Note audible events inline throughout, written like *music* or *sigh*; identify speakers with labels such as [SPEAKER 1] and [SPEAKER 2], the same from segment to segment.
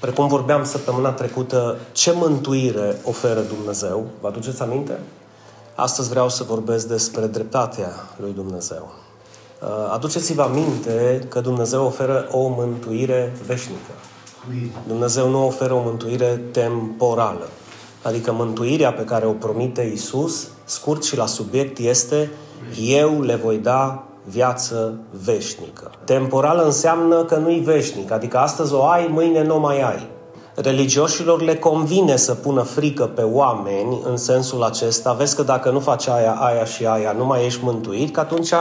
[SPEAKER 1] Precum vorbeam săptămâna trecută, ce mântuire oferă Dumnezeu? Vă aduceți aminte? Astăzi vreau să vorbesc despre dreptatea lui Dumnezeu. Uh, aduceți-vă aminte că Dumnezeu oferă o mântuire veșnică. Dumnezeu nu oferă o mântuire temporală. Adică mântuirea pe care o promite Isus, scurt și la subiect, este eu le voi da viață veșnică. Temporală înseamnă că nu-i veșnic, adică astăzi o ai, mâine nu mai ai. Religioșilor le convine să pună frică pe oameni în sensul acesta, vezi că dacă nu faci aia, aia și aia, nu mai ești mântuit, că atunci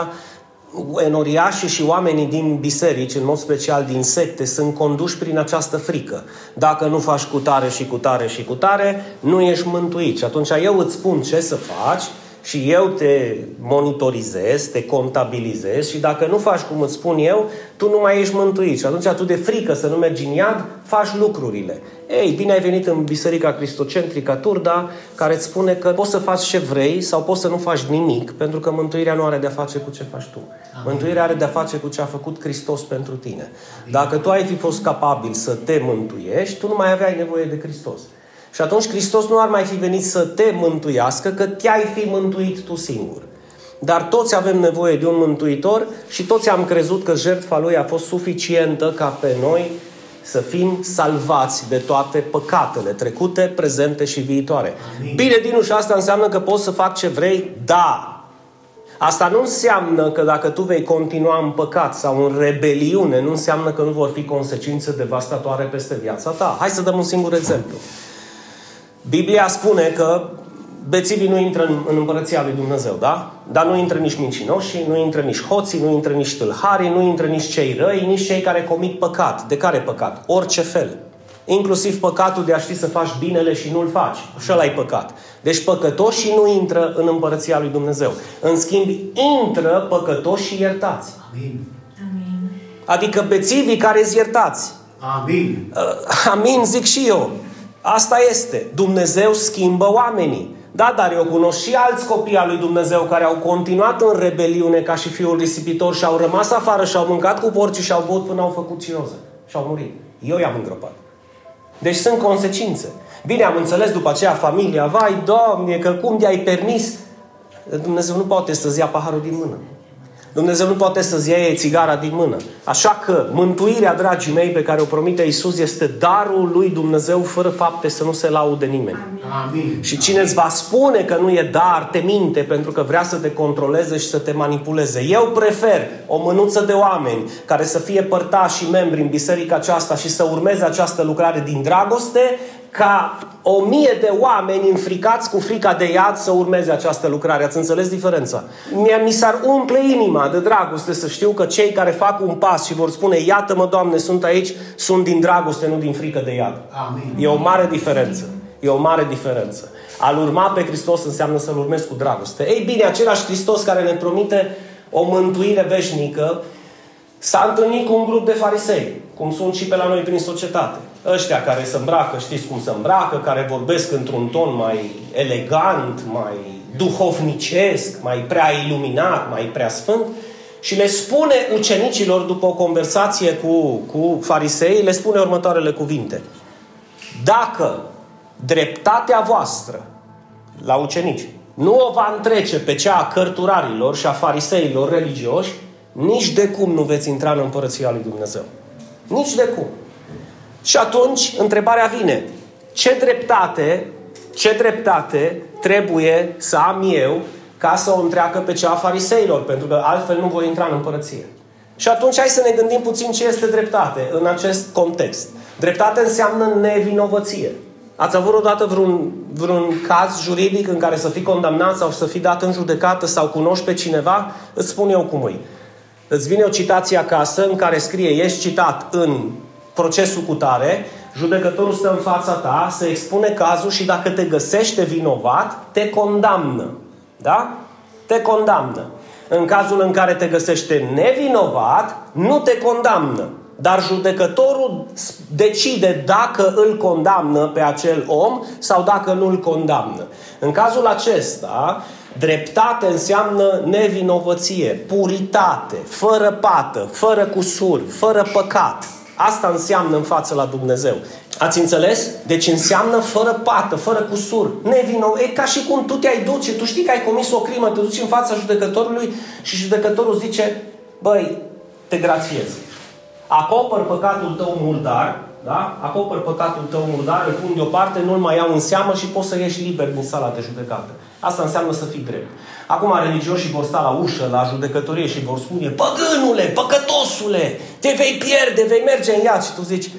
[SPEAKER 1] enoriașii și oamenii din biserici, în mod special din secte, sunt conduși prin această frică. Dacă nu faci cu tare și cu tare și cu tare, nu ești mântuit. Și atunci eu îți spun ce să faci și eu te monitorizez, te contabilizez și dacă nu faci cum îți spun eu, tu nu mai ești mântuit. Și atunci tu de frică să nu mergi în iad, faci lucrurile. Ei, bine ai venit în Biserica Cristocentrică Turda, care îți spune că poți să faci ce vrei sau poți să nu faci nimic, pentru că mântuirea nu are de-a face cu ce faci tu. Amin. Mântuirea are de-a face cu ce a făcut Hristos pentru tine. Dacă tu ai fi fost capabil să te mântuiești, tu nu mai aveai nevoie de Hristos. Și atunci Hristos nu ar mai fi venit să te mântuiască, că te-ai fi mântuit tu singur. Dar toți avem nevoie de un mântuitor și toți am crezut că jertfa lui a fost suficientă ca pe noi să fim salvați de toate păcatele trecute, prezente și viitoare. Amin. Bine, Dinu, și asta înseamnă că poți să fac ce vrei? Da! Asta nu înseamnă că dacă tu vei continua în păcat sau în rebeliune, nu înseamnă că nu vor fi consecințe devastatoare peste viața ta. Hai să dăm un singur exemplu. Biblia spune că bețivii nu intră în, în împărăția lui Dumnezeu, da? Dar nu intră nici mincinoșii, nu intră nici hoții, nu intră nici tâlharii, nu intră nici cei răi, nici cei care comit păcat. De care păcat? Orice fel. Inclusiv păcatul de a ști să faci binele și nu-l faci. Și ăla păcat. Deci păcătoșii nu intră în împărăția lui Dumnezeu. În schimb, intră păcătoși și iertați. Amin. Adică bețivii care îți iertați.
[SPEAKER 2] Amin.
[SPEAKER 1] Uh, amin, zic și eu. Asta este. Dumnezeu schimbă oamenii. Da, dar eu cunosc și alți copii al lui Dumnezeu care au continuat în rebeliune ca și fiul risipitor și au rămas afară și au mâncat cu porci și au băut până au făcut ciroză. Și au murit. Eu i-am îngropat. Deci sunt consecințe. Bine, am înțeles după aceea familia, vai, Doamne, că cum de-ai permis? Dumnezeu nu poate să-ți ia paharul din mână. Dumnezeu nu poate să-ți ia țigara din mână. Așa că mântuirea, dragii mei, pe care o promite Isus este darul lui Dumnezeu fără fapte să nu se laude nimeni.
[SPEAKER 2] Amin.
[SPEAKER 1] Și cine îți va spune că nu e dar, te minte pentru că vrea să te controleze și să te manipuleze. Eu prefer o mânuță de oameni care să fie părtași și membri în biserica aceasta și să urmeze această lucrare din dragoste ca o mie de oameni înfricați cu frica de iad să urmeze această lucrare. Ați înțeles diferența? Mie mi s-ar umple inima de dragoste să știu că cei care fac un pas și vor spune iată-mă, Doamne, sunt aici, sunt din dragoste, nu din frică de iad.
[SPEAKER 2] Amin.
[SPEAKER 1] E o mare diferență. E o mare diferență. A-L urma pe Hristos înseamnă să-L urmezi cu dragoste. Ei bine, același Hristos care ne promite o mântuire veșnică s-a întâlnit cu un grup de farisei, cum sunt și pe la noi prin societate ăștia care se îmbracă, știți cum se îmbracă, care vorbesc într-un ton mai elegant, mai duhovnicesc, mai prea iluminat, mai prea sfânt, și le spune ucenicilor, după o conversație cu, cu farisei, le spune următoarele cuvinte. Dacă dreptatea voastră la ucenici nu o va întrece pe cea a cărturarilor și a fariseilor religioși, nici de cum nu veți intra în împărăția lui Dumnezeu. Nici de cum. Și atunci întrebarea vine. Ce dreptate, ce dreptate trebuie să am eu ca să o întreacă pe cea a fariseilor? Pentru că altfel nu voi intra în împărăție. Și atunci hai să ne gândim puțin ce este dreptate în acest context. Dreptate înseamnă nevinovăție. Ați avut odată vreun, vreun caz juridic în care să fii condamnat sau să fii dat în judecată sau cunoști pe cineva? Îți spun eu cum e. Îți vine o citație acasă în care scrie, ești citat în procesul cu tare, judecătorul stă în fața ta, se expune cazul și dacă te găsește vinovat, te condamnă. Da? Te condamnă. În cazul în care te găsește nevinovat, nu te condamnă. Dar judecătorul decide dacă îl condamnă pe acel om sau dacă nu îl condamnă. În cazul acesta, dreptate înseamnă nevinovăție, puritate, fără pată, fără cusur, fără păcat. Asta înseamnă în față la Dumnezeu. Ați înțeles? Deci înseamnă fără pată, fără cusur, nevino. E ca și cum tu te-ai duce, tu știi că ai comis o crimă, te duci în fața judecătorului și judecătorul zice, băi, te grațiez. Acopăr păcatul tău murdar, da? Acopăr păcatul tău murdar, îl pun deoparte, nu-l mai iau în seamă și poți să ieși liber din sala de judecată. Asta înseamnă să fii drept. Acum religioșii vor sta la ușă, la judecătorie și vor spune Păgânule, păcătosule, te vei pierde, vei merge în iad. Și tu zici,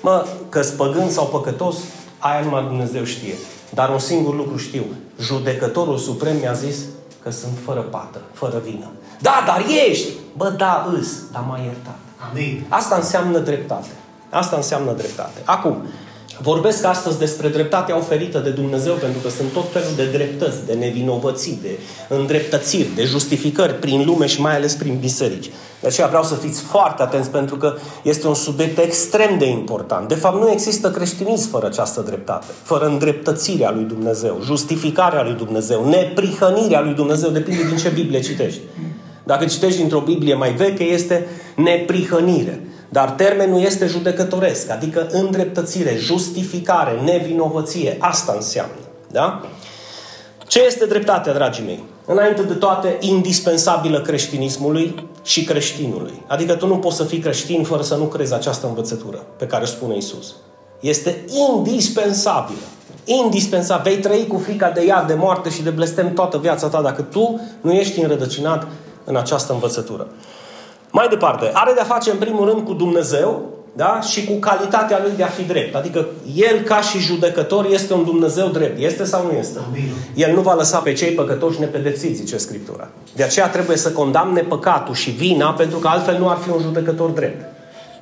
[SPEAKER 1] mă, că păgân sau păcătos, aia numai Dumnezeu știe. Dar un singur lucru știu. Judecătorul suprem mi-a zis că sunt fără pată, fără vină. Da, dar ești! Bă, da, îs, dar m-a iertat. Amin. Asta înseamnă dreptate. Asta înseamnă dreptate. Acum, Vorbesc astăzi despre dreptatea oferită de Dumnezeu pentru că sunt tot felul de dreptăți, de nevinovății, de îndreptățiri, de justificări prin lume și mai ales prin biserici. De aceea vreau să fiți foarte atenți pentru că este un subiect extrem de important. De fapt, nu există creștinism fără această dreptate, fără îndreptățirea lui Dumnezeu, justificarea lui Dumnezeu, neprihănirea lui Dumnezeu, depinde din ce Biblie citești. Dacă citești dintr-o Biblie mai veche, este neprihănire. Dar termenul este judecătoresc, adică îndreptățire, justificare, nevinovăție. Asta înseamnă. Da? Ce este dreptatea, dragii mei? Înainte de toate, indispensabilă creștinismului și creștinului. Adică tu nu poți să fii creștin fără să nu crezi această învățătură pe care o spune Isus. Este indispensabilă. Indispensabil. Vei trăi cu frica de iad, de moarte și de blestem toată viața ta dacă tu nu ești înrădăcinat în această învățătură. Mai departe, are de-a face în primul rând cu Dumnezeu da? și cu calitatea lui de a fi drept. Adică el ca și judecător este un Dumnezeu drept. Este sau nu este? Amin. El nu va lăsa pe cei păcătoși nepedepsiți, zice Scriptura. De aceea trebuie să condamne păcatul și vina, pentru că altfel nu ar fi un judecător drept.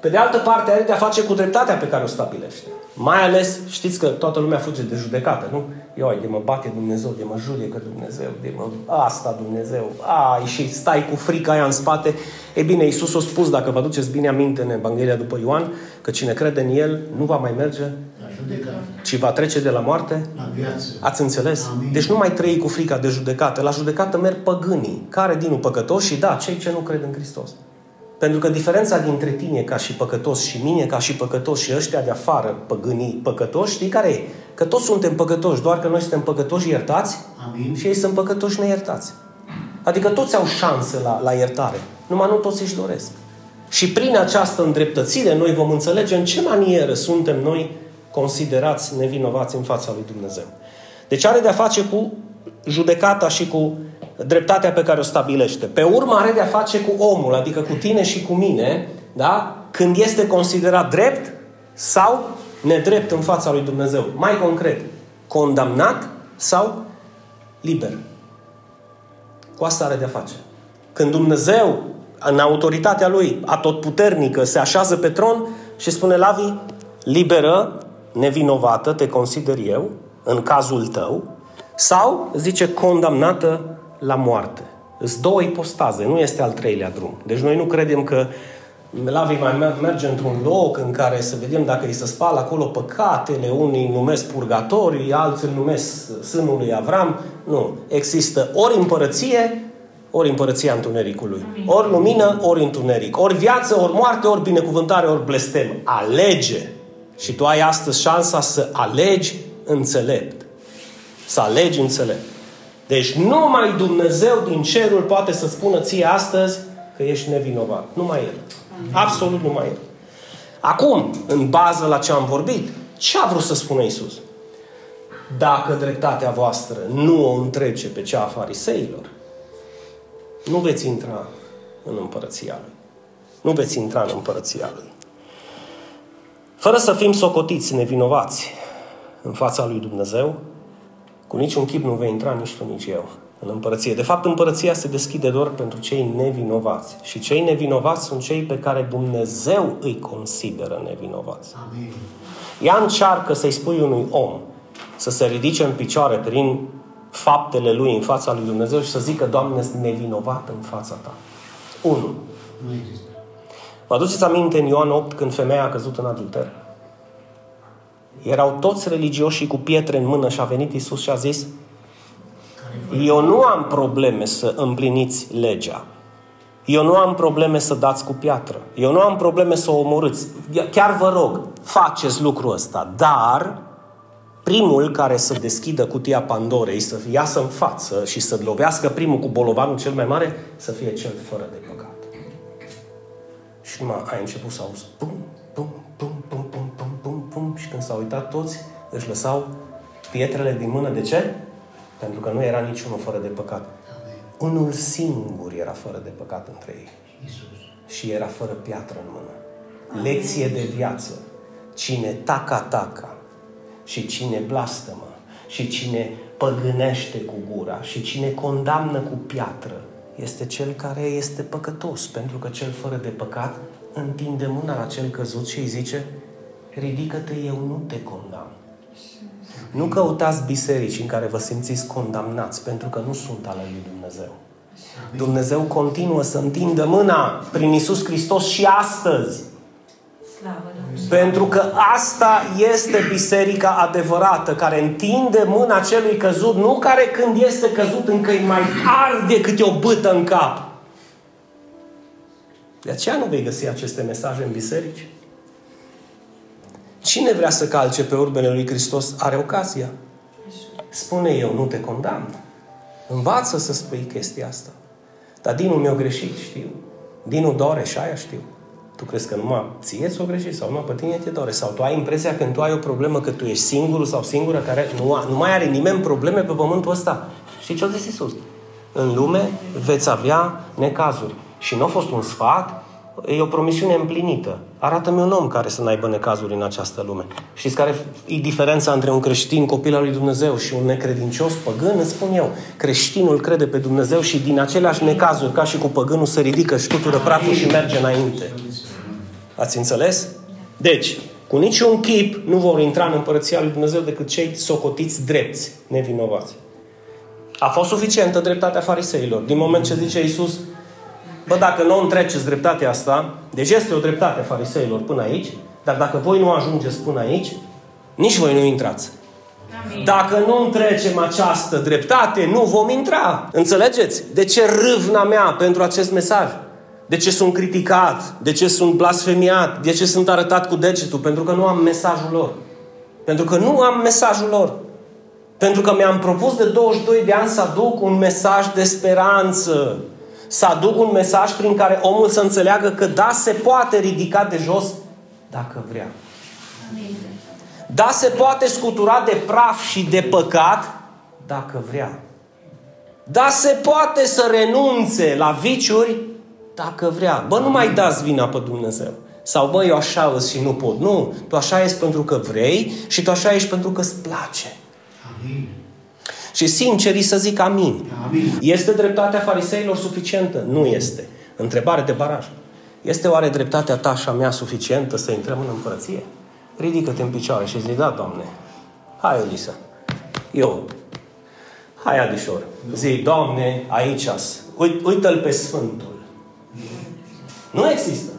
[SPEAKER 1] Pe de altă parte, are de-a face cu dreptatea pe care o stabilește. Mai ales, știți că toată lumea fuge de judecată, nu? Ioi, de mă bate Dumnezeu, de mă că Dumnezeu, de mă asta Dumnezeu, ai, și stai cu frica aia în spate. E bine, Iisus a spus, dacă vă aduceți bine aminte în Evanghelia după Ioan, că cine crede în El nu va mai merge ci va trece de la moarte
[SPEAKER 2] la viață.
[SPEAKER 1] Ați înțeles? Amin. Deci nu mai trăi cu frica de judecată. La judecată merg păgânii. Care din păcătoși și da, cei ce nu cred în Hristos. Pentru că diferența dintre tine ca și păcătos și mine ca și păcătos și ăștia de afară, păgânii păcătoși, știi care e? Că toți suntem păcătoși, doar că noi suntem păcătoși iertați Amin. și ei sunt păcătoși neiertați. Adică toți au șanse la, la iertare, numai nu toți își doresc. Și prin această îndreptățire noi vom înțelege în ce manieră suntem noi considerați nevinovați în fața lui Dumnezeu. Deci are de-a face cu judecata și cu dreptatea pe care o stabilește. Pe urmă are de-a face cu omul, adică cu tine și cu mine, da? când este considerat drept sau nedrept în fața lui Dumnezeu. Mai concret, condamnat sau liber. Cu asta are de-a face. Când Dumnezeu, în autoritatea Lui atotputernică, se așează pe tron și spune Lavi, liberă, nevinovată, te consider eu, în cazul tău, sau, zice, condamnată la moarte. Sunt două ipostaze, nu este al treilea drum. Deci noi nu credem că Lavi mai merge într-un loc în care să vedem dacă îi se spală acolo păcatele, unii numesc purgatorii, alții îl numesc sânul lui Avram. Nu. Există ori împărăție, ori împărăția întunericului. Ori lumină, ori întuneric. Ori viață, ori moarte, ori binecuvântare, ori blestem. Alege. Și tu ai astăzi șansa să alegi înțelept. Să alegi înțelept. Deci numai Dumnezeu din cerul poate să spună ție astăzi că ești nevinovat. Numai El. Absolut numai El. Acum, în bază la ce am vorbit, ce a vrut să spună Isus? Dacă dreptatea voastră nu o întrece pe cea a fariseilor, nu veți intra în împărăția Lui. Nu veți intra în împărăția Lui. Fără să fim socotiți nevinovați în fața lui Dumnezeu, cu niciun chip nu vei intra nici tu, nici eu în împărăție. De fapt, împărăția se deschide doar pentru cei nevinovați. Și cei nevinovați sunt cei pe care Dumnezeu îi consideră nevinovați. Amin. Ea încearcă să-i spui unui om să se ridice în picioare prin faptele lui în fața lui Dumnezeu și să zică, Doamne, sunt nevinovat în fața ta. Unu. Nu există. Vă aduceți aminte în Ioan 8 când femeia a căzut în adulter? Erau toți religioși cu pietre în mână și a venit Isus și a zis eu nu am probleme să împliniți legea. Eu nu am probleme să dați cu piatră. Eu nu am probleme să o omorâți. Chiar vă rog, faceți lucrul ăsta. Dar primul care să deschidă cutia Pandorei, să iasă în față și să lovească primul cu bolovanul cel mai mare, să fie cel fără de păcat. Și numai ai început să auzi pum, când s-au uitat toți, își lăsau pietrele din mână. De ce? Pentru că nu era niciunul fără de păcat. Unul singur era fără de păcat între ei. Și era fără piatră în mână. Lecție de viață. Cine taca-taca și cine blastămă și cine păgânește cu gura și cine condamnă cu piatră este cel care este păcătos, pentru că cel fără de păcat întinde mâna la cel căzut și îi zice ridică-te, eu nu te condamn. Nu căutați biserici în care vă simțiți condamnați, pentru că nu sunt ale lui Dumnezeu. Dumnezeu continuă să întindă mâna prin Isus Hristos și astăzi. Pentru că asta este biserica adevărată, care întinde mâna celui căzut, nu care când este căzut încă îi mai arde câte o bâtă în cap. De aceea nu vei găsi aceste mesaje în biserici. Cine vrea să calce pe urbele lui Hristos are ocazia. Spune eu, nu te condamn. Învață să spui chestia asta. Dar Dinu mi-a greșit, știu. Dinu dore și aia știu. Tu crezi că numai ție ți-o greșit sau numai pe tine te dore? Sau tu ai impresia când tu ai o problemă că tu ești singurul sau singura care nu, nu mai are nimeni probleme pe pământul ăsta? Știi ce a zis Iisus? În lume veți avea necazuri. Și nu a fost un sfat, e o promisiune împlinită. Arată-mi un om care să n-aibă necazuri în această lume. Știți care e diferența între un creștin, copil al lui Dumnezeu, și un necredincios păgân? Îți spun eu, creștinul crede pe Dumnezeu și din aceleași necazuri, ca și cu păgânul, se ridică, scutură praful și merge înainte. Ați înțeles? Deci, cu niciun chip nu vor intra în împărăția lui Dumnezeu decât cei socotiți drepți, nevinovați. A fost suficientă dreptatea fariseilor. Din moment ce zice Iisus, bă, dacă nu întreceți dreptatea asta, deci este o dreptate a fariseilor până aici, dar dacă voi nu ajungeți până aici, nici voi nu intrați. Amin. Dacă nu întrecem această dreptate, nu vom intra. Înțelegeți? De ce râvna mea pentru acest mesaj? De ce sunt criticat? De ce sunt blasfemiat? De ce sunt arătat cu degetul? Pentru că nu am mesajul lor. Pentru că nu am mesajul lor. Pentru că mi-am propus de 22 de ani să aduc un mesaj de speranță. Să aduc un mesaj prin care omul să înțeleagă că da, se poate ridica de jos dacă vrea. Da, se poate scutura de praf și de păcat dacă vrea. Da, se poate să renunțe la viciuri dacă vrea. Bă, nu mai dați vina pe Dumnezeu. Sau, bă, eu așa îs și nu pot. Nu, tu așa ești pentru că vrei și tu așa ești pentru că îți place. Amin. Și sincer să zic amin. amin. Este dreptatea fariseilor suficientă? Nu este. Întrebare de baraj. Este oare dreptatea ta și a mea suficientă să intrăm în împărăție? Ridică-te în picioare și zic, da, Doamne. Hai, Elisa. Eu. Hai, Adișor. Zic, Doamne, aici Uită-l pe Sfântul. Nu există.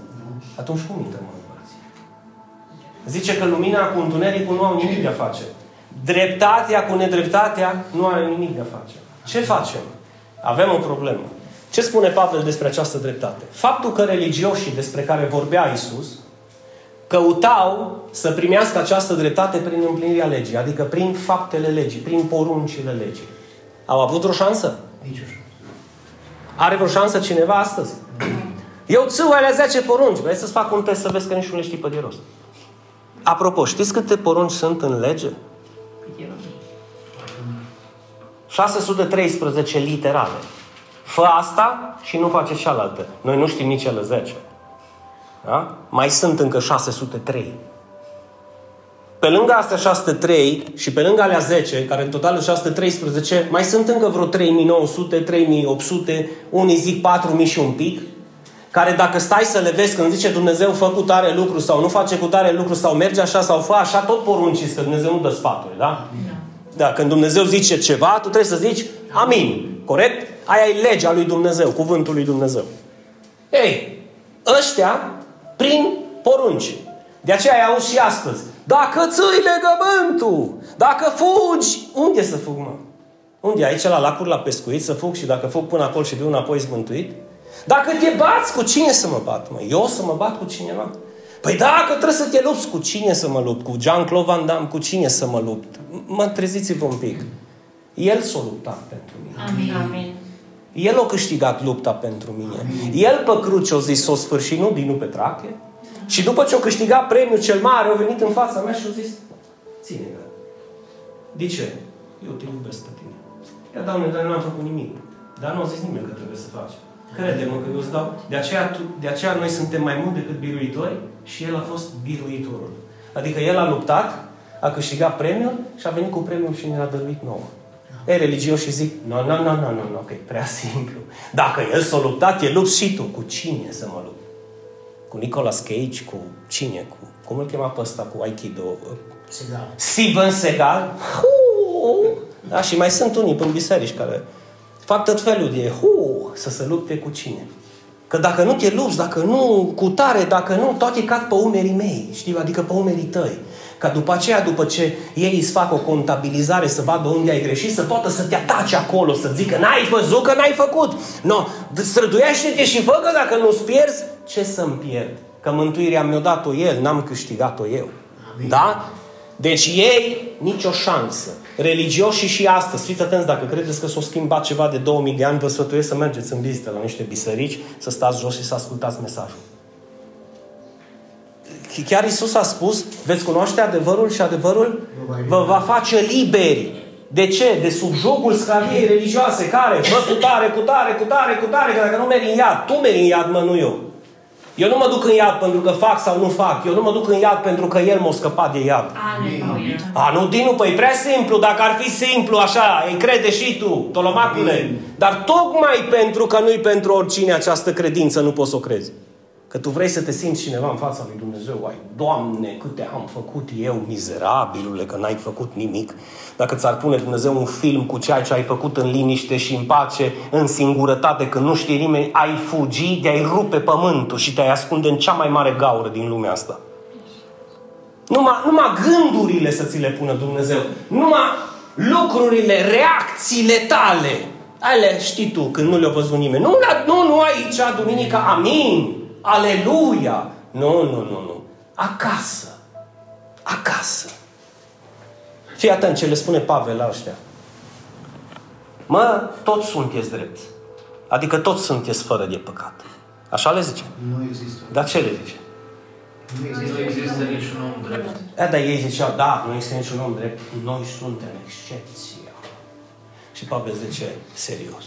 [SPEAKER 1] Atunci cum intrăm în împărăție? Zice că lumina cu întunericul nu au nimic de a face. Dreptatea cu nedreptatea nu are nimic de a face. Ce facem? Avem o problemă. Ce spune Pavel despre această dreptate? Faptul că religioșii despre care vorbea Isus căutau să primească această dreptate prin împlinirea legii, adică prin faptele legii, prin poruncile legii. Au avut o șansă? Nici o șansă. Are vreo șansă cineva astăzi? Eu țău alea 10 porunci. Vrei să-ți fac un test să vezi că nici nu le știi pe de rost. Apropo, știți câte porunci sunt în lege? 613 literale. Fă asta și nu face cealaltă. Noi nu știm nici ele 10. Da? Mai sunt încă 603. Pe lângă astea 603 și pe lângă alea 10, care în total 613, mai sunt încă vreo 3900, 3800, unii zic 4000 și un pic, care dacă stai să le vezi când zice Dumnezeu fă cu tare lucru sau nu face cu tare lucru sau merge așa sau fă așa, tot porunciți că Dumnezeu nu dă sfaturi, da? Da, când Dumnezeu zice ceva, tu trebuie să zici amin. Corect? Aia e legea lui Dumnezeu, cuvântul lui Dumnezeu. Ei, ăștia, prin porunci. De aceea ai auzit și astăzi. Dacă ții legământul, dacă fugi, unde să fug, mă? Unde? Aici la lacuri, la pescuit, să fug și dacă fug până acolo și de înapoi mântuit? Dacă te bați, cu cine să mă bat? Mă? Eu să mă bat cu cineva? Păi dacă trebuie să te lupți, cu cine să mă lupt? Cu Jean-Claude Van Damme, cu cine să mă lupt? Mă treziți-vă un pic. El s-a luptat pentru mine.
[SPEAKER 2] Amin. Amin.
[SPEAKER 1] El a câștigat lupta pentru mine. Amin. El pe cruce a zis, s-o sfârșit, nu Dinu Petrache. Și după ce a câștigat premiul cel mare, a venit în fața mea și a zis, ține De ce? Eu te iubesc pe tine. Ia, Doamne, dar nu am făcut nimic. Dar nu a zis nimeni că trebuie să faci. Crede-mă că eu îți dau. De aceea, tu, de aceea noi suntem mai mult decât biruitori și El a fost biruitorul. Adică El a luptat, a câștigat premiul și a venit cu premiul și ne-a dăruit nouă. E religios și zic, nu, nu, nu, nu, nu, nu, că e prea simplu. Dacă el s-a luptat, e lupt și tu. Cu cine să mă lupt? Cu Nicolas Cage? Cu cine? Cu, cum îl chema pe ăsta cu Aikido?
[SPEAKER 3] Segal.
[SPEAKER 1] Steven Segal? Da, și mai sunt unii în biserici care fac tot felul de hu, să se lupte cu cine. Că dacă nu te lupți, dacă nu cu tare, dacă nu, toate cad pe umerii mei, știi? Adică pe umerii tăi. Ca după aceea, după ce ei îți fac o contabilizare să vadă unde ai greșit, să poată să te atace acolo, să zică n-ai văzut că n-ai făcut. No, străduiește-te și fă că dacă nu-ți pierzi, ce să-mi pierd? Că mântuirea mi-a dat-o El, n-am câștigat-o eu. Amin. Da? Deci ei, nicio șansă. Religioși și astăzi, fiți atenți, dacă credeți că s-a schimbat ceva de 2000 de ani, vă sfătuiesc să mergeți în vizită la niște biserici, să stați jos și să ascultați mesajul. Chiar Isus a spus, veți cunoaște adevărul și adevărul vă va face liberi. De ce? De sub jocul sclaviei religioase. Care? Fă cu tare, cu tare, cu tare, cu tare, că dacă nu mergi în iad, tu mergi în iad, mă, nu eu. Eu nu mă duc în iad pentru că fac sau nu fac. Eu nu mă duc în iad pentru că El m-a scăpat de iad.
[SPEAKER 2] Aleluia.
[SPEAKER 1] A, nu, Dinu, păi prea simplu. Dacă ar fi simplu așa, îi crede și tu, tolomacule. Dar tocmai pentru că nu-i pentru oricine această credință, nu poți să o crezi. Că tu vrei să te simți cineva în fața lui Dumnezeu. Ai, Doamne, câte am făcut eu, mizerabilule, că n-ai făcut nimic. Dacă ți-ar pune Dumnezeu un film cu ceea ce ai făcut în liniște și în pace, în singurătate, când nu știe nimeni, ai fugi, te-ai rupe pământul și te-ai ascunde în cea mai mare gaură din lumea asta. Numai, numai gândurile să ți le pună Dumnezeu. Numai lucrurile, reacțiile tale. Ale știi tu, când nu le-a văzut nimeni. Nu, nu, nu aici, duminica, amin. Aleluia! Nu, nu, nu, nu. Acasă. Acasă. Fii atent ce le spune Pavel la ăștia. Mă, toți sunteți drepți. Adică toți sunteți fără de păcat. Așa le zice.
[SPEAKER 3] Nu există.
[SPEAKER 1] Dar ce le zice?
[SPEAKER 3] Nu există,
[SPEAKER 4] Nu există niciun om drept.
[SPEAKER 1] Da, dar ei ziceau, da, nu există niciun om drept, noi suntem excepția. Și Pavel zice, serios.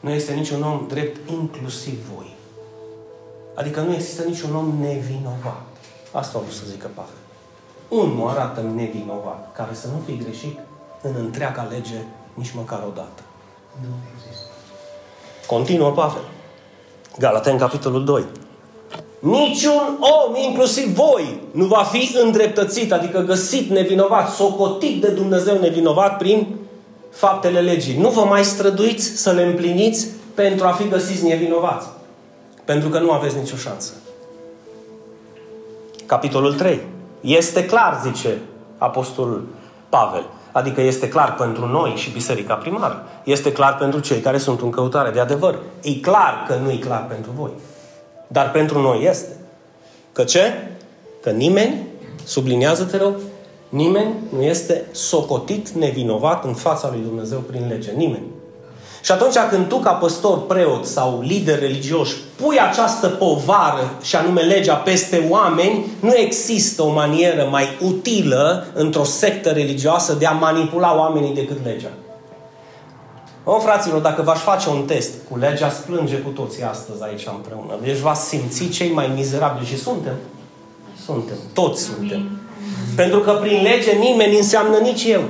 [SPEAKER 1] Nu este niciun om drept, inclusiv voi. Adică nu există niciun om nevinovat. Asta a vrut să zică Pavel. Unul arată nevinovat, care să nu fie greșit în întreaga lege nici măcar o dată.
[SPEAKER 3] Nu există.
[SPEAKER 1] Continuă Pavel. Galaten, capitolul 2. Niciun om, inclusiv voi, nu va fi îndreptățit, adică găsit nevinovat, socotit de Dumnezeu nevinovat prin faptele legii. Nu vă mai străduiți să le împliniți pentru a fi găsiți nevinovați. Pentru că nu aveți nicio șansă. Capitolul 3. Este clar, zice Apostolul Pavel. Adică este clar pentru noi și biserica primară. Este clar pentru cei care sunt în căutare de adevăr. E clar că nu e clar pentru voi. Dar pentru noi este. Că ce? Că nimeni, subliniază-te rog, nimeni nu este socotit nevinovat în fața lui Dumnezeu prin lege. Nimeni. Și atunci când tu, ca păstor, preot sau lider religios, pui această povară, și anume legea, peste oameni, nu există o manieră mai utilă într-o sectă religioasă de a manipula oamenii decât legea. O, fraților, dacă v-aș face un test cu legea, splânge cu toții astăzi aici împreună. Deci v-ați simți cei mai mizerabili și suntem. Suntem. Toți suntem. Pentru că prin lege nimeni înseamnă nici eu.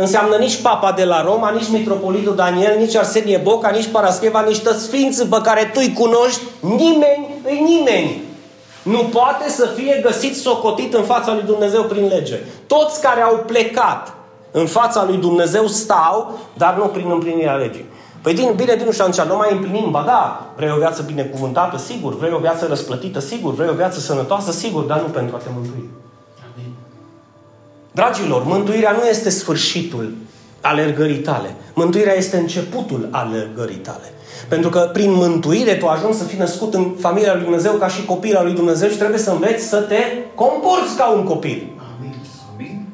[SPEAKER 1] Înseamnă nici Papa de la Roma, nici Mitropolitul Daniel, nici Arsenie Boca, nici Parascheva, nici toți sfinții pe care tu îi cunoști. Nimeni îi nimeni. Nu poate să fie găsit socotit în fața lui Dumnezeu prin lege. Toți care au plecat în fața lui Dumnezeu stau, dar nu prin împlinirea legii. Păi din, bine, din și atunci nu mai împlinim, ba da, vrei o viață binecuvântată, sigur, vrei o viață răsplătită, sigur, vrei o viață sănătoasă, sigur, dar nu pentru a te mântui.
[SPEAKER 3] Amin.
[SPEAKER 1] Dragilor, mântuirea nu este sfârșitul alergării tale. Mântuirea este începutul alergării tale. Pentru că prin mântuire tu ajungi să fii născut în familia lui Dumnezeu ca și copil al lui Dumnezeu și trebuie să înveți să te comporți ca un copil.
[SPEAKER 3] Amin. Amin.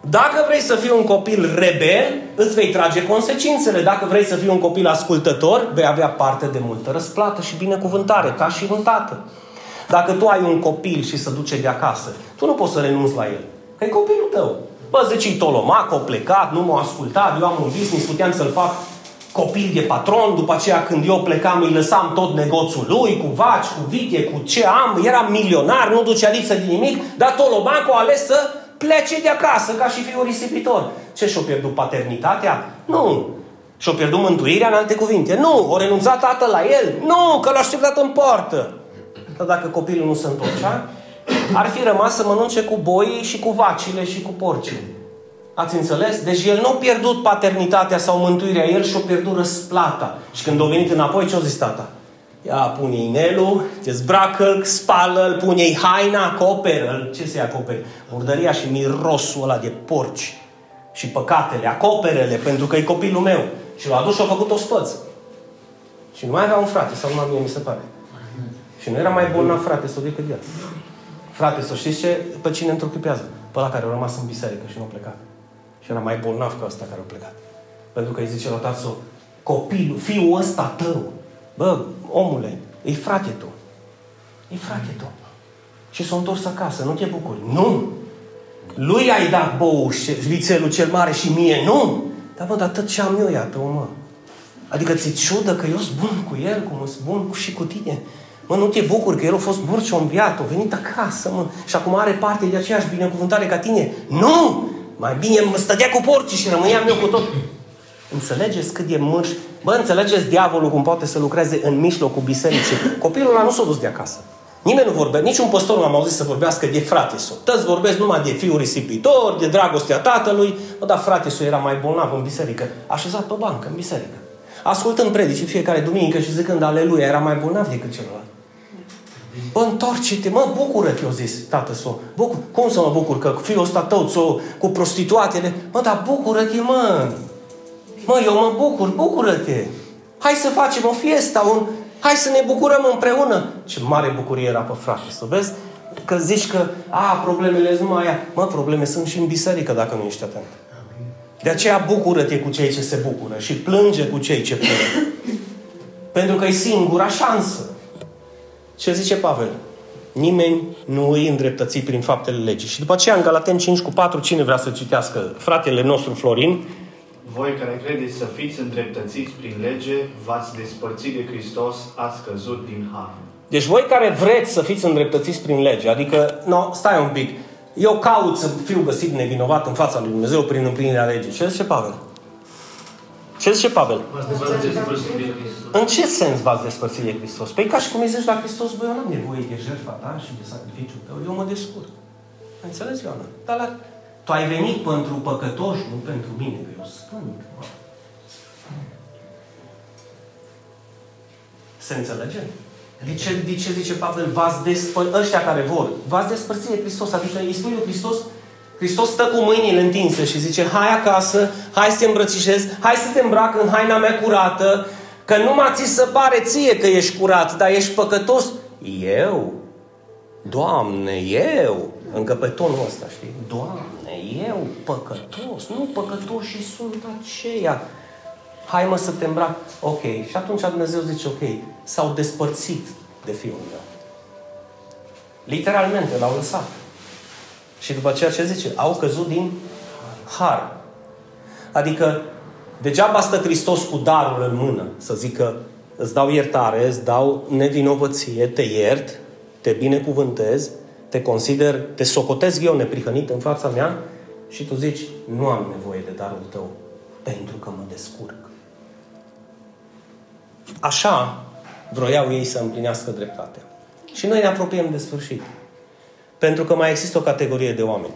[SPEAKER 1] Dacă vrei să fii un copil rebel, îți vei trage consecințele. Dacă vrei să fii un copil ascultător, vei avea parte de multă răsplată și binecuvântare, ca și un tată. Dacă tu ai un copil și se duce de acasă, tu nu poți să renunți la el. Că e copilul tău. Bă, zice, e tolomac, a plecat, nu m-a ascultat, eu am un business, puteam să-l fac copil de patron, după aceea când eu plecam îi lăsam tot negoțul lui, cu vaci, cu vite, cu ce am, eram milionar, nu ducea lipsă de nimic, dar Tolomacul a ales să plece de acasă ca și fiul risipitor. Ce și-a pierdut paternitatea? Nu. Și-a pierdut mântuirea în alte cuvinte? Nu. O renunțat tatăl la el? Nu, că l-a așteptat în poartă. Dar dacă copilul nu se întorcea, ar fi rămas să mănânce cu boii și cu vacile și cu porcile. Ați înțeles? Deci el nu a pierdut paternitatea sau mântuirea, el și-a pierdut răsplata. Și când a venit înapoi, ce a zis tata? Ia, pune-i inelul, te zbracă spală-l, pune-i haina, acoperă-l. Ce se acopere? Murdăria și mirosul ăla de porci și păcatele, acoperele, pentru că e copilul meu. Și l-a adus și a făcut o spăț. Și nu mai avea un frate, sau numai mie mi se pare. Și nu era mai bolnav frate sau decât el. Frate, să știți ce? Pe cine întruchipează? Pe ăla care a rămas în biserică și nu a plecat. Și era mai bolnav ca ăsta care a plecat. Pentru că îi zice la tatăl copilul, fiul ăsta tău, bă, omule, e frate tu. E frate tu. Și s-a întors acasă, nu te bucuri. Nu! Lui ai dat bou și vițelul cel mare și mie nu! Dar bă, dar tot ce am eu, iată mă. Adică ți ciudă că eu sunt bun cu el, cum sunt bun și cu tine. Mă, nu te bucur că el a fost mort și a înviat, a venit acasă, mă, și acum are parte de aceeași binecuvântare ca tine. Nu! Mai bine mă stătea cu porci și rămâneam eu cu tot. Înțelegeți cât e mârș? Bă, înțelegeți diavolul cum poate să lucreze în mijlocul bisericii? Copilul ăla nu s-a dus de acasă. Nimeni nu vorbește, niciun păstor nu am auzit să vorbească de frate său. Toți vorbesc numai de fiul risipitor, de dragostea tatălui. Bă, dar frate său era mai bolnav în biserică, așezat pe bancă în biserică. Ascultând predici fiecare duminică și zicând aleluia, era mai bolnav decât celălalt. Bă, întoarce-te, mă, bucură-te, eu zis tată sau. Bucur. Cum să mă bucur că fiul ăsta tău ți cu prostituatele? Mă, dar bucură-te, mă. Mă, eu mă bucur, bucură-te. Hai să facem o fiesta, un... hai să ne bucurăm împreună. Ce mare bucurie era pe frate, să vezi? Că zici că, a, problemele sunt numai aia. Mă, probleme sunt și în biserică dacă nu ești atent. De aceea bucură-te cu cei ce se bucură și plânge cu cei ce plâng. *coughs* Pentru că e singura șansă. Ce zice Pavel? Nimeni nu îi îndreptăți prin faptele legii. Și după aceea, în Galaten 5 cu 4, cine vrea să citească? Fratele nostru Florin.
[SPEAKER 2] Voi care credeți să fiți îndreptățiți prin lege, v-ați despărțit de Hristos, ați căzut din har.
[SPEAKER 1] Deci voi care vreți să fiți îndreptățiți prin lege, adică, no, stai un pic, eu caut să fiu găsit nevinovat în fața lui Dumnezeu prin împlinirea legii. Ce zice Pavel? Ce zice Pavel? În ce sens v-ați despărțit de Hristos? Păi ca și cum îi zici la Hristos, băi, eu nu am nevoie de jertfa ta și de sacrificiul tău, eu mă descurc. Înțelegi, Ioana? Dar la... tu ai venit pentru păcătoși, nu pentru mine, că eu sfânt. Mă. Se înțelege? De ce, de ce zice Pavel, v-ați despărțit, ăștia care vor, v-ați despărțit de Hristos, adică îi spune lui Hristos, Hristos stă cu mâinile întinse și zice, hai acasă, hai să te îmbrățișez, hai să te îmbrac în haina mea curată, că numai ți se pare ție că ești curat, dar ești păcătos. Eu? Doamne, eu? Încă pe tonul ăsta, știi? Doamne, eu păcătos? Nu păcătoși sunt aceia. Hai mă să te îmbrac. Ok. Și atunci Dumnezeu zice, ok, s-au despărțit de fiul meu. Literalmente l-au lăsat. Și după ceea ce zice, au căzut din har. Adică, degeaba stă Hristos cu darul în mână, să zică, îți dau iertare, îți dau nevinovăție, te iert, te binecuvântez, te consider, te socotez eu neprihănit în fața mea și tu zici, nu am nevoie de darul tău, pentru că mă descurc. Așa vroiau ei să împlinească dreptatea. Și noi ne apropiem de sfârșit. Pentru că mai există o categorie de oameni.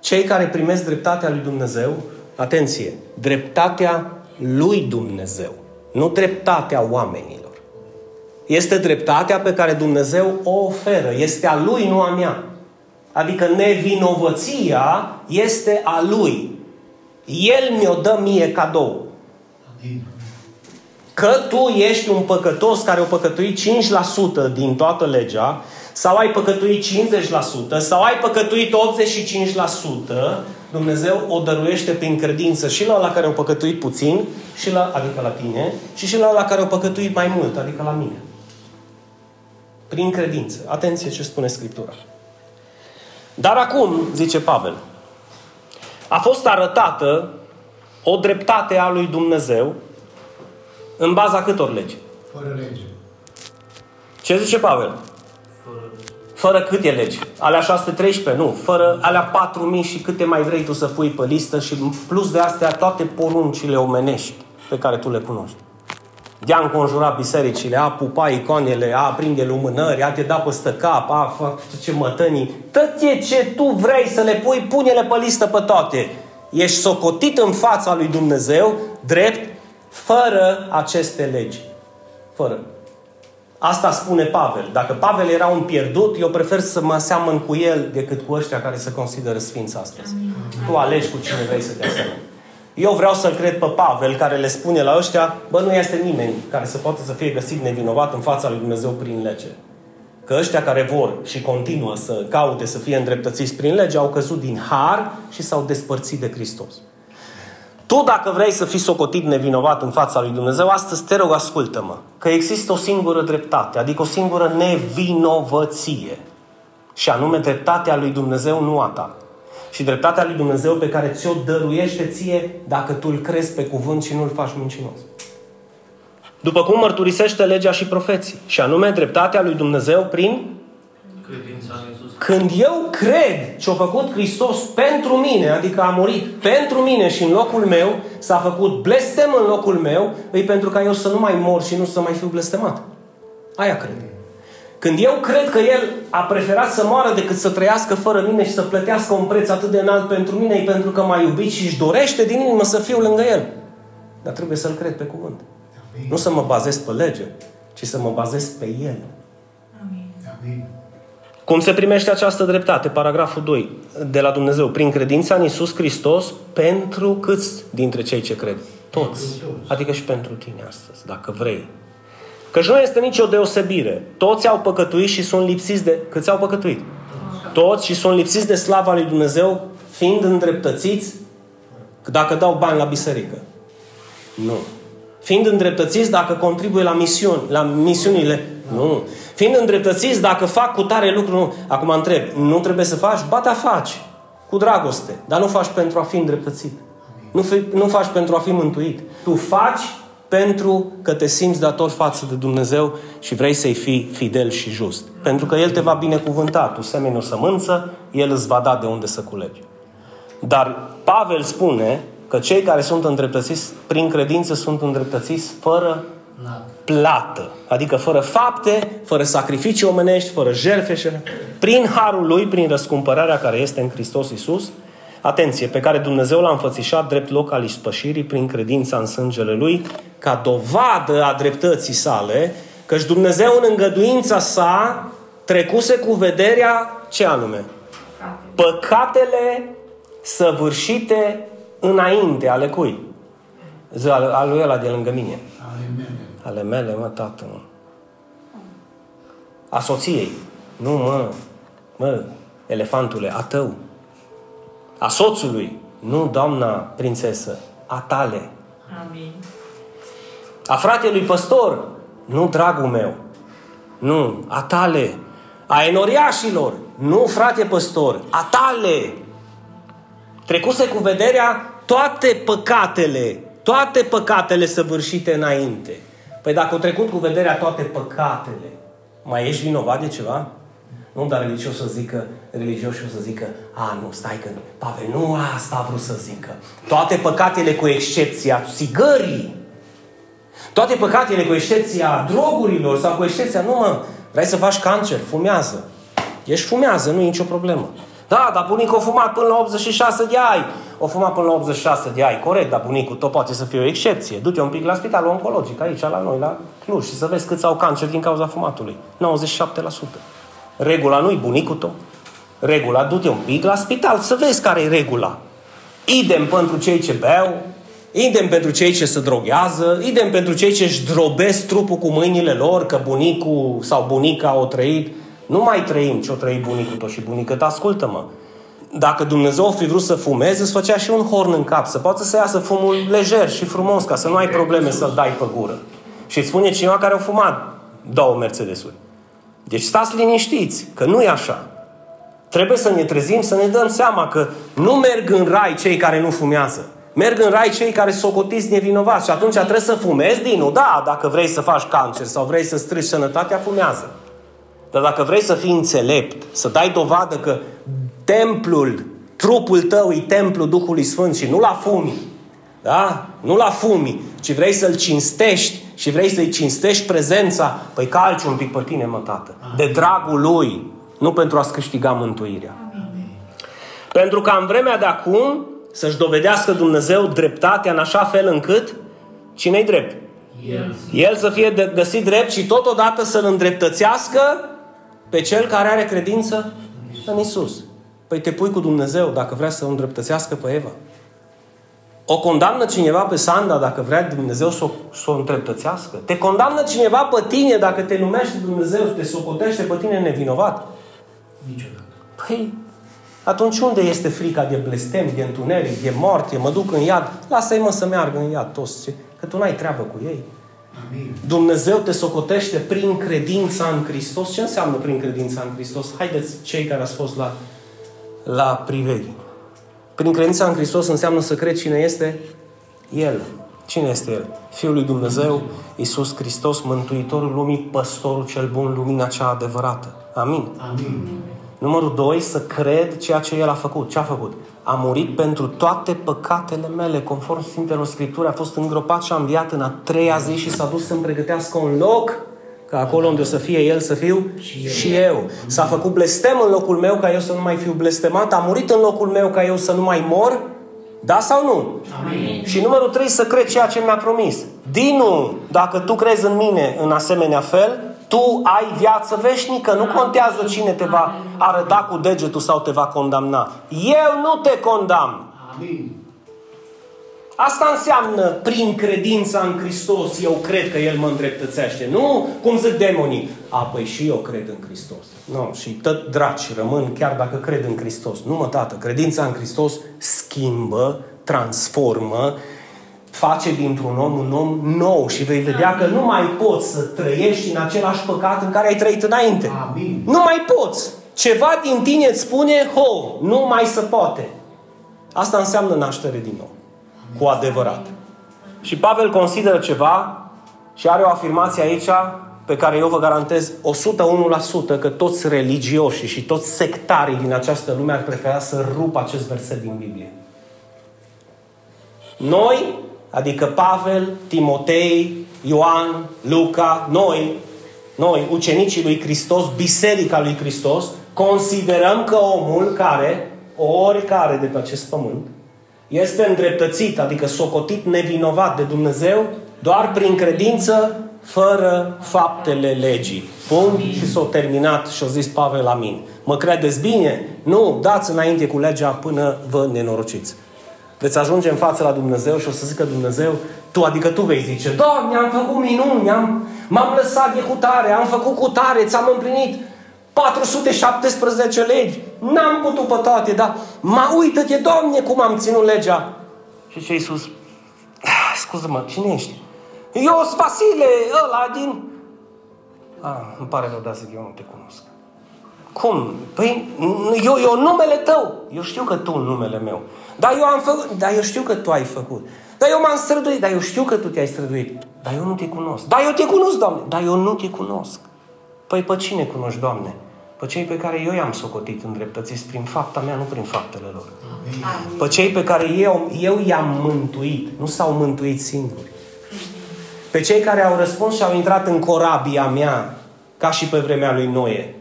[SPEAKER 1] Cei care primesc dreptatea lui Dumnezeu, atenție, dreptatea lui Dumnezeu, nu dreptatea oamenilor. Este dreptatea pe care Dumnezeu o oferă. Este a lui, nu a mea. Adică nevinovăția este a lui. El mi-o dă mie cadou.
[SPEAKER 3] Amin.
[SPEAKER 1] că tu ești un păcătos care o păcătuit 5% din toată legea, sau ai păcătuit 50%, sau ai păcătuit 85%, Dumnezeu o dăruiește prin credință și la la care au păcătuit puțin, și la, adică la tine, și și la la care au păcătuit mai mult, adică la mine. Prin credință. Atenție ce spune Scriptura. Dar acum, zice Pavel, a fost arătată o dreptate a lui Dumnezeu în baza câtor legi?
[SPEAKER 3] Fără lege.
[SPEAKER 1] Ce zice Pavel? Fără câte legi? Alea 613? Nu. Fără alea 4000 și câte mai vrei tu să pui pe listă și în plus de astea toate poruncile omenești pe care tu le cunoști. De a înconjura bisericile, a pupa icoanele, a prinde lumânări, a te da peste cap, a face mătănii. Tot ce tu vrei să le pui, pune-le pe listă pe toate. Ești socotit în fața lui Dumnezeu, drept, fără aceste legi. Fără. Asta spune Pavel. Dacă Pavel era un pierdut, eu prefer să mă seamăn cu el decât cu ăștia care se consideră sfinți astăzi. Tu alegi cu cine vrei să te asemeni. Eu vreau să-l cred pe Pavel care le spune la ăștia, bă, nu este nimeni care să poată să fie găsit nevinovat în fața lui Dumnezeu prin lege. Că ăștia care vor și continuă să caute să fie îndreptățiți prin lege au căzut din har și s-au despărțit de Hristos. Tu, dacă vrei să fii socotit nevinovat în fața lui Dumnezeu, astăzi te rog, ascultă-mă, că există o singură dreptate, adică o singură nevinovăție. Și anume dreptatea lui Dumnezeu, nu a ta. Și dreptatea lui Dumnezeu pe care ți-o dăruiește ție dacă tu îl crezi pe cuvânt și nu îl faci mincinos. După cum mărturisește legea și profeții. Și anume dreptatea lui Dumnezeu prin
[SPEAKER 2] Credința în Iisus.
[SPEAKER 1] Când eu cred ce a făcut Hristos pentru mine, adică a murit pentru mine și în locul meu, s-a făcut blestem în locul meu, e pentru ca eu să nu mai mor și nu să mai fiu blestemat. Aia cred. Când eu cred că El a preferat să moară decât să trăiască fără mine și să plătească un preț atât de înalt pentru mine, e pentru că m-a iubit și își dorește din inimă să fiu lângă El. Dar trebuie să-L cred pe cuvânt.
[SPEAKER 3] Amin.
[SPEAKER 1] Nu să mă bazez pe lege, ci să mă bazez pe El.
[SPEAKER 3] Amin.
[SPEAKER 1] Cum se primește această dreptate? Paragraful 2. De la Dumnezeu. Prin credința în Isus Hristos pentru câți dintre cei ce cred? Toți.
[SPEAKER 3] Pentru toți.
[SPEAKER 1] Adică și pentru tine astăzi, dacă vrei. Căci nu este nicio deosebire. Toți au păcătuit și sunt lipsiți de... Câți au păcătuit? Toți și sunt lipsiți de slava lui Dumnezeu, fiind îndreptățiți dacă dau bani la biserică. Nu. Fiind îndreptățiți dacă contribuie la misiuni, la misiunile. Nu. Fiind îndreptățiți dacă fac cu tare lucru. Nu. Acum întreb, nu trebuie să faci? Ba da, faci. Cu dragoste. Dar nu faci pentru a fi îndreptățit. Nu, fi, nu faci pentru a fi mântuit. Tu faci pentru că te simți dator față de Dumnezeu și vrei să-i fii fidel și just. Pentru că El te va binecuvânta. Tu semeni o sămânță, El îți va da de unde să culegi. Dar Pavel spune că cei care sunt îndreptățiți prin credință sunt îndreptățiți fără plată. Adică fără fapte, fără sacrificii omenești, fără jertfe, și- prin harul lui, prin răscumpărarea care este în Hristos Iisus, atenție, pe care Dumnezeu l-a înfățișat drept loc al ispășirii prin credința în sângele lui, ca dovadă a dreptății sale, căci Dumnezeu în îngăduința sa trecuse cu vederea ce anume? Păcatele săvârșite înainte ale cui? Zi, al, al lui ăla de lângă mine.
[SPEAKER 3] Ale mele.
[SPEAKER 1] Ale mele, mă, tată, mă. A soției. Nu, mă. Mă, elefantule, a tău. A soțului. Nu, doamna prințesă, a tale.
[SPEAKER 4] Amin.
[SPEAKER 1] A fratelui păstor. Nu, dragul meu. Nu, a tale. A enoriașilor. Nu, frate păstor, a tale. Trecuse cu vederea toate păcatele, toate păcatele săvârșite înainte. Păi dacă au trecut cu vederea toate păcatele, mai ești vinovat de ceva? Nu, dar religios să zică, religioșii o să zică, a, nu, stai că, Pavel, nu asta a vrut să zică. Toate păcatele cu excepția țigării, toate păcatele cu excepția drogurilor sau cu excepția, nu mă, vrei să faci cancer, fumează. Ești fumează, nu e nicio problemă. Da, dar bunicul a fumat până la 86 de ani. O fumat până la 86 de ani, corect, dar bunicul tot poate să fie o excepție. Du-te un pic la spitalul oncologic, aici, la noi, la Cluj, și să vezi câți au cancer din cauza fumatului. 97%. Regula nu-i bunicul tău. Regula, du-te un pic la spital să vezi care e regula. Idem pentru cei ce beau, idem pentru cei ce se droghează, idem pentru cei ce își drobesc trupul cu mâinile lor, că bunicul sau bunica au trăit. Nu mai trăim ce o trăit bunicul tău și bunică, dar ascultă-mă. Dacă Dumnezeu o fi vrut să fumeze, îți făcea și un horn în cap, să poată să iasă fumul lejer și frumos, ca să nu ai probleme să-l dai pe gură. Și îți spune cineva care au fumat două Mercedesuri. Deci stați liniștiți, că nu e așa. Trebuie să ne trezim, să ne dăm seama că nu merg în rai cei care nu fumează. Merg în rai cei care socotiți nevinovați și atunci trebuie să fumezi din nou. Da, dacă vrei să faci cancer sau vrei să strici sănătatea, fumează. Dar dacă vrei să fii înțelept, să dai dovadă că templul, trupul tău e templul Duhului Sfânt și nu la fumi, da? Nu la fumi, ci vrei să-L cinstești și vrei să-i cinstești prezența, păi calci un pic pe tine, mă, tată. De dragul Lui, nu pentru a-ți câștiga mântuirea. Amin. Pentru că în vremea de acum să-și dovedească Dumnezeu dreptatea în așa fel încât cine-i drept? El. El să fie găsit drept și totodată să-L îndreptățească pe Cel care are credință în Isus. Păi te pui cu Dumnezeu dacă vrea să o îndreptățească pe Eva. O condamnă cineva pe Sanda dacă vrea Dumnezeu să o, să o întreptățească? Te condamnă cineva pe tine dacă te numește Dumnezeu, te socotește pe tine nevinovat?
[SPEAKER 3] Niciodată.
[SPEAKER 1] Păi, atunci unde este frica de blestem, de întuneric, de moarte, mă duc în iad? Lasă-i mă să meargă în iad toți, că tu n-ai treabă cu ei. Amin. Dumnezeu te socotește prin credința în Hristos. Ce înseamnă prin credința în Hristos? Haideți, cei care ați fost la, la priveghi. Prin credința în Hristos înseamnă să crezi cine este El. Cine este El? Fiul lui Dumnezeu, Iisus Hristos, Mântuitorul lumii, Păstorul cel bun, lumina cea adevărată. Amin.
[SPEAKER 3] Amin.
[SPEAKER 1] Numărul doi, să cred ceea ce El a făcut. Ce a făcut? A murit pentru toate păcatele mele, conform Sfintelor Scripturi, a fost îngropat și a înviat în a treia zi și s-a dus să-mi pregătească un loc Că acolo unde o să fie El să fiu și eu. Și eu. S-a făcut blestem în locul meu ca eu să nu mai fiu blestemat. A murit în locul meu ca eu să nu mai mor. Da sau nu? Amin. Și numărul 3, să cred ceea ce mi-a promis. Dinu, dacă tu crezi în mine în asemenea fel, tu ai viață veșnică. Nu contează cine te va arăta cu degetul sau te va condamna. Eu nu te condamn. Amin. Asta înseamnă prin credința în Hristos, eu cred că El mă îndreptățește. Nu cum zic demonii, a, păi și eu cred în Hristos. Nu, și tot draci rămân chiar dacă cred în Hristos. Nu mă, tată, credința în Hristos schimbă, transformă, face dintr-un om un om nou și vei vedea că nu mai poți să trăiești în același păcat în care ai trăit înainte. Amin. Nu mai poți. Ceva din tine îți spune, ho, nu mai se poate. Asta înseamnă naștere din nou cu adevărat. Și Pavel consideră ceva și are o afirmație aici pe care eu vă garantez 101% că toți religioși și toți sectarii din această lume ar prefera să rupă acest verset din Biblie. Noi, adică Pavel, Timotei, Ioan, Luca, noi, noi, ucenicii lui Hristos, biserica lui Hristos, considerăm că omul care, oricare de pe acest pământ, este îndreptățit, adică socotit nevinovat de Dumnezeu, doar prin credință, fără faptele legii. Bun? Și s-a terminat și a zis Pavel, amin. Mă credeți bine? Nu, dați înainte cu legea până vă nenorociți. Veți ajunge în fața la Dumnezeu și o să zică Dumnezeu, tu, adică tu vei zice, Doamne, am făcut minuni, am, m-am lăsat de cutare, am făcut cutare, ți-am împlinit 417 legi. N-am putut pe toate, dar mă uită-te, Doamne, cum am ținut legea. Și ce Iisus? Ah, scuză-mă, cine ești? Eu sunt Vasile, ăla din... Ah, îmi pare rău, dar zic, eu nu te cunosc. Cum? Păi, eu, eu numele tău. Eu știu că tu numele meu. Dar eu am făcut, dar eu știu că tu ai făcut. Dar eu m-am străduit, dar eu știu că tu te-ai străduit. Dar eu nu te cunosc. Dar eu te cunosc, Doamne. Dar eu nu te cunosc. Păi pe cine cunoști, Doamne? Pe cei pe care eu i-am socotit îndreptățiți prin fapta mea, nu prin faptele lor. Amin. Pe cei pe care eu, eu i-am mântuit, nu s-au mântuit singuri. Pe cei care au răspuns și au intrat în corabia mea, ca și pe vremea lui Noe.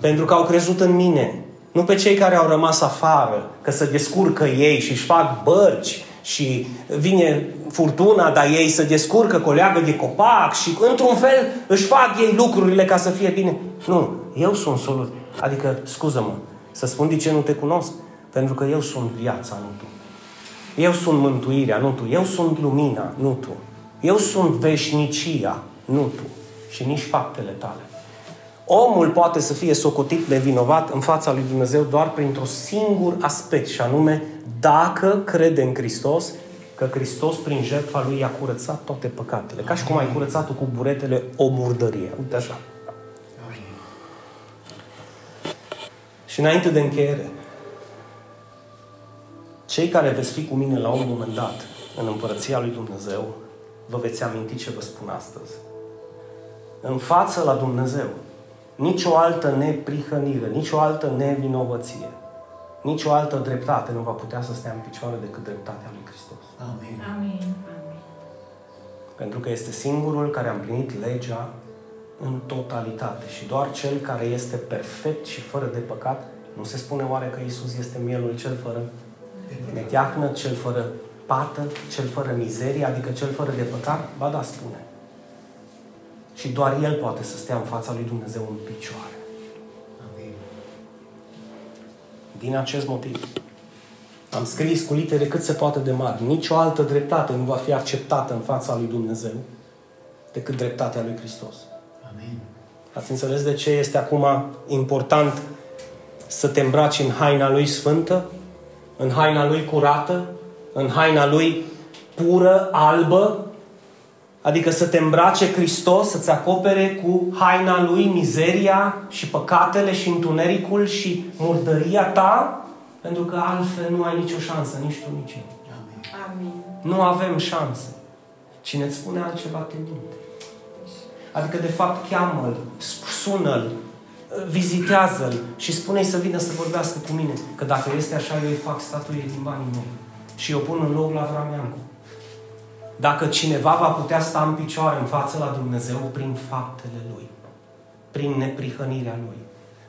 [SPEAKER 1] Pentru că au crezut în mine. Nu pe cei care au rămas afară, că se descurcă ei și își fac bărci și vine furtuna, dar ei se descurcă cu o leagă de copac și într-un fel își fac ei lucrurile ca să fie bine. Nu, eu sunt soluția. Adică, scuză-mă, să spun de ce nu te cunosc? Pentru că eu sunt viața, nu tu. Eu sunt mântuirea, nu tu. Eu sunt lumina, nu tu. Eu sunt veșnicia, nu tu. Și nici faptele tale. Omul poate să fie socotit nevinovat în fața lui Dumnezeu doar printr-un singur aspect, și anume dacă crede în Hristos, că Hristos prin jertfa lui i-a curățat toate păcatele. Ca și cum ai curățat cu buretele o murdărie. Uite așa. Și înainte de încheiere, cei care veți fi cu mine la un moment dat în împărăția lui Dumnezeu, vă veți aminti ce vă spun astăzi. În față la Dumnezeu, nicio altă neprihănire, nicio altă nevinovăție, nicio altă dreptate nu va putea să stea în picioare decât dreptatea lui Hristos.
[SPEAKER 3] Amin.
[SPEAKER 4] Amin.
[SPEAKER 1] Pentru că este singurul care a împlinit legea în totalitate. Și doar cel care este perfect și fără de păcat, nu se spune oare că Isus este mielul cel fără neteahnă, cel fără pată, cel fără mizerie, adică cel fără de păcat? Ba da, spune. Și doar El poate să stea în fața lui Dumnezeu în picioare.
[SPEAKER 3] Amin.
[SPEAKER 1] Din acest motiv, am scris cu litere cât se poate de mari. Nicio altă dreptate nu va fi acceptată în fața lui Dumnezeu decât dreptatea lui Hristos.
[SPEAKER 3] Amin.
[SPEAKER 1] Ați înțeles de ce este acum important să te îmbraci în haina lui sfântă, în haina lui curată, în haina lui pură, albă, adică să te îmbrace Hristos, să-ți acopere cu haina lui mizeria și păcatele și întunericul și murdăria ta, pentru că altfel nu ai nicio șansă, nici tu, nici eu.
[SPEAKER 3] Amin.
[SPEAKER 4] Amin.
[SPEAKER 1] Nu avem șanse. Cine îți spune altceva te minte. Adică, de fapt, cheamă-l, sună-l, vizitează-l și spune-i să vină să vorbească cu mine. Că dacă este așa, eu îi fac statuie din banii mei. Și eu pun în loc la Vrameancu. Dacă cineva va putea sta în picioare în față la Dumnezeu prin faptele Lui, prin neprihănirea Lui,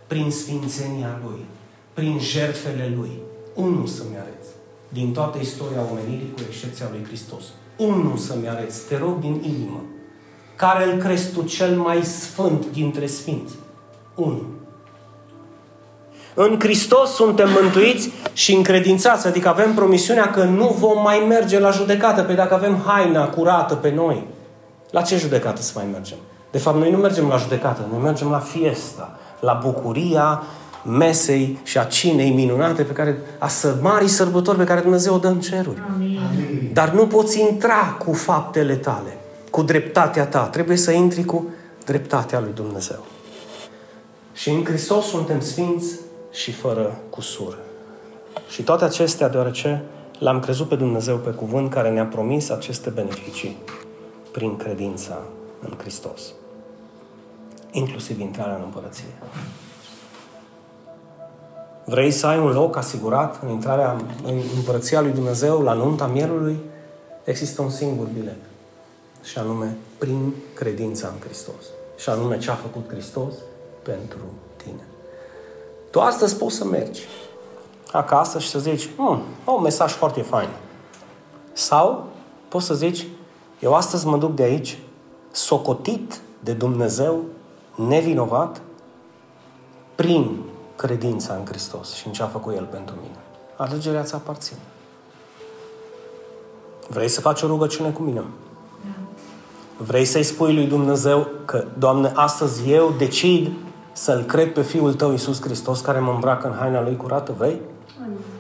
[SPEAKER 1] prin sfințenia Lui, prin jertfele Lui, unul să-mi arăți. Din toată istoria omenirii, cu excepția lui Hristos. Unul să-mi arăți, te rog din inimă. Care îl crezi tu cel mai sfânt dintre sfinți? Unul. În Hristos suntem mântuiți și încredințați, adică avem promisiunea că nu vom mai merge la judecată, pe dacă avem haina curată pe noi. La ce judecată să mai mergem? De fapt, noi nu mergem la judecată, noi mergem la fiesta, la bucuria mesei și a cinei minunate pe care, a să, marii sărbători pe care Dumnezeu o dă în ceruri.
[SPEAKER 4] Amin.
[SPEAKER 3] Amin.
[SPEAKER 1] Dar nu poți intra cu faptele tale, cu dreptatea ta. Trebuie să intri cu dreptatea lui Dumnezeu. Și în Hristos suntem sfinți și fără cusur. Și toate acestea deoarece l-am crezut pe Dumnezeu pe cuvânt care ne-a promis aceste beneficii prin credința în Hristos. Inclusiv intrarea în împărăție. Vrei să ai un loc asigurat în intrarea în împărăția lui Dumnezeu, la nunta mielului? Există un singur bilet. Și anume, prin credința în Hristos. Și anume, ce a făcut Hristos pentru tine. Tu astăzi poți să mergi acasă și să zici, hm, un mesaj foarte fain. Sau poți să zici, eu astăzi mă duc de aici, socotit de Dumnezeu, nevinovat, prin credința în Hristos și în ce a făcut El pentru mine. Alegerea ți aparține. Vrei să faci o rugăciune cu mine? Vrei să-i spui lui Dumnezeu că, Doamne, astăzi eu decid să-L cred pe Fiul Tău, Iisus Hristos, care mă îmbracă în haina Lui curată? Vrei?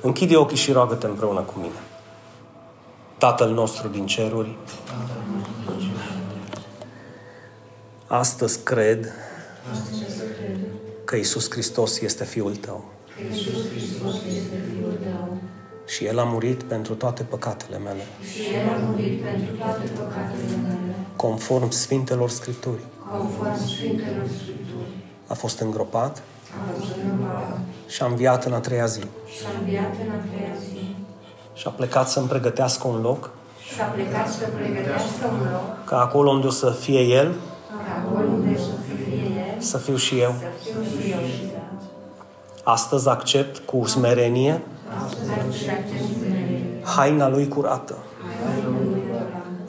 [SPEAKER 1] Închide ochii și roagă-te împreună cu mine. Tatăl nostru din ceruri, astăzi cred că Iisus Hristos este Fiul Tău. Și El a murit pentru toate păcatele mele.
[SPEAKER 4] Și El a murit pentru toate păcatele mele,
[SPEAKER 1] Conform Sfintelor Scripturi.
[SPEAKER 4] conform Sfintelor Scripturi.
[SPEAKER 1] A fost îngropat
[SPEAKER 4] A fost îngropat
[SPEAKER 1] și a înviat în a treia zi.
[SPEAKER 4] și a înviat în a treia zi.
[SPEAKER 1] Și a plecat să-mi pregătească un loc
[SPEAKER 4] Și a plecat să pregătească un loc
[SPEAKER 1] ca acolo unde o să fie El,
[SPEAKER 4] ca acolo unde să fie El,
[SPEAKER 1] să fiu și eu.
[SPEAKER 4] să fiu și eu și El.
[SPEAKER 1] Astăzi accept cu smerenie
[SPEAKER 4] Astăzi accept smerenie,
[SPEAKER 1] haina Lui curată,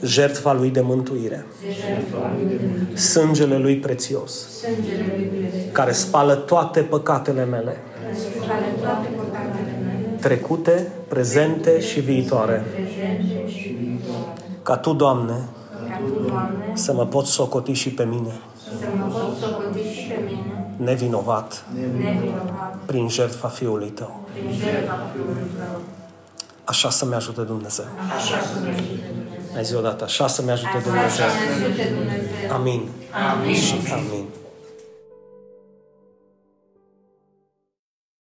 [SPEAKER 1] jertfa Lui de mântuire,
[SPEAKER 4] jertfa Lui de mântuire,
[SPEAKER 1] sângele Lui prețios,
[SPEAKER 4] sângele Lui prețios,
[SPEAKER 1] care spală toate păcatele mele
[SPEAKER 4] care spală toate păcatele mele
[SPEAKER 1] trecute, prezente și viitoare.
[SPEAKER 4] prezente și viitoare.
[SPEAKER 1] Ca Tu, Doamne,
[SPEAKER 4] Ca Tu, Doamne,
[SPEAKER 1] să mă poți socoti și pe mine,
[SPEAKER 4] să mă poți socoti și pe mine,
[SPEAKER 1] nevinovat,
[SPEAKER 4] nevinovat,
[SPEAKER 1] prin jertfa Fiului Tău.
[SPEAKER 4] prin jertfa Fiului Tău.
[SPEAKER 1] Așa să-mi ajute Dumnezeu.
[SPEAKER 4] Așa să ne ajute Dumnezeu.
[SPEAKER 1] Mai zi odată, așa să-mi ajute
[SPEAKER 4] Așa
[SPEAKER 1] Dumnezeu.
[SPEAKER 4] să ne ajute Dumnezeu.
[SPEAKER 1] Amin.
[SPEAKER 4] Amin.
[SPEAKER 1] Și amin.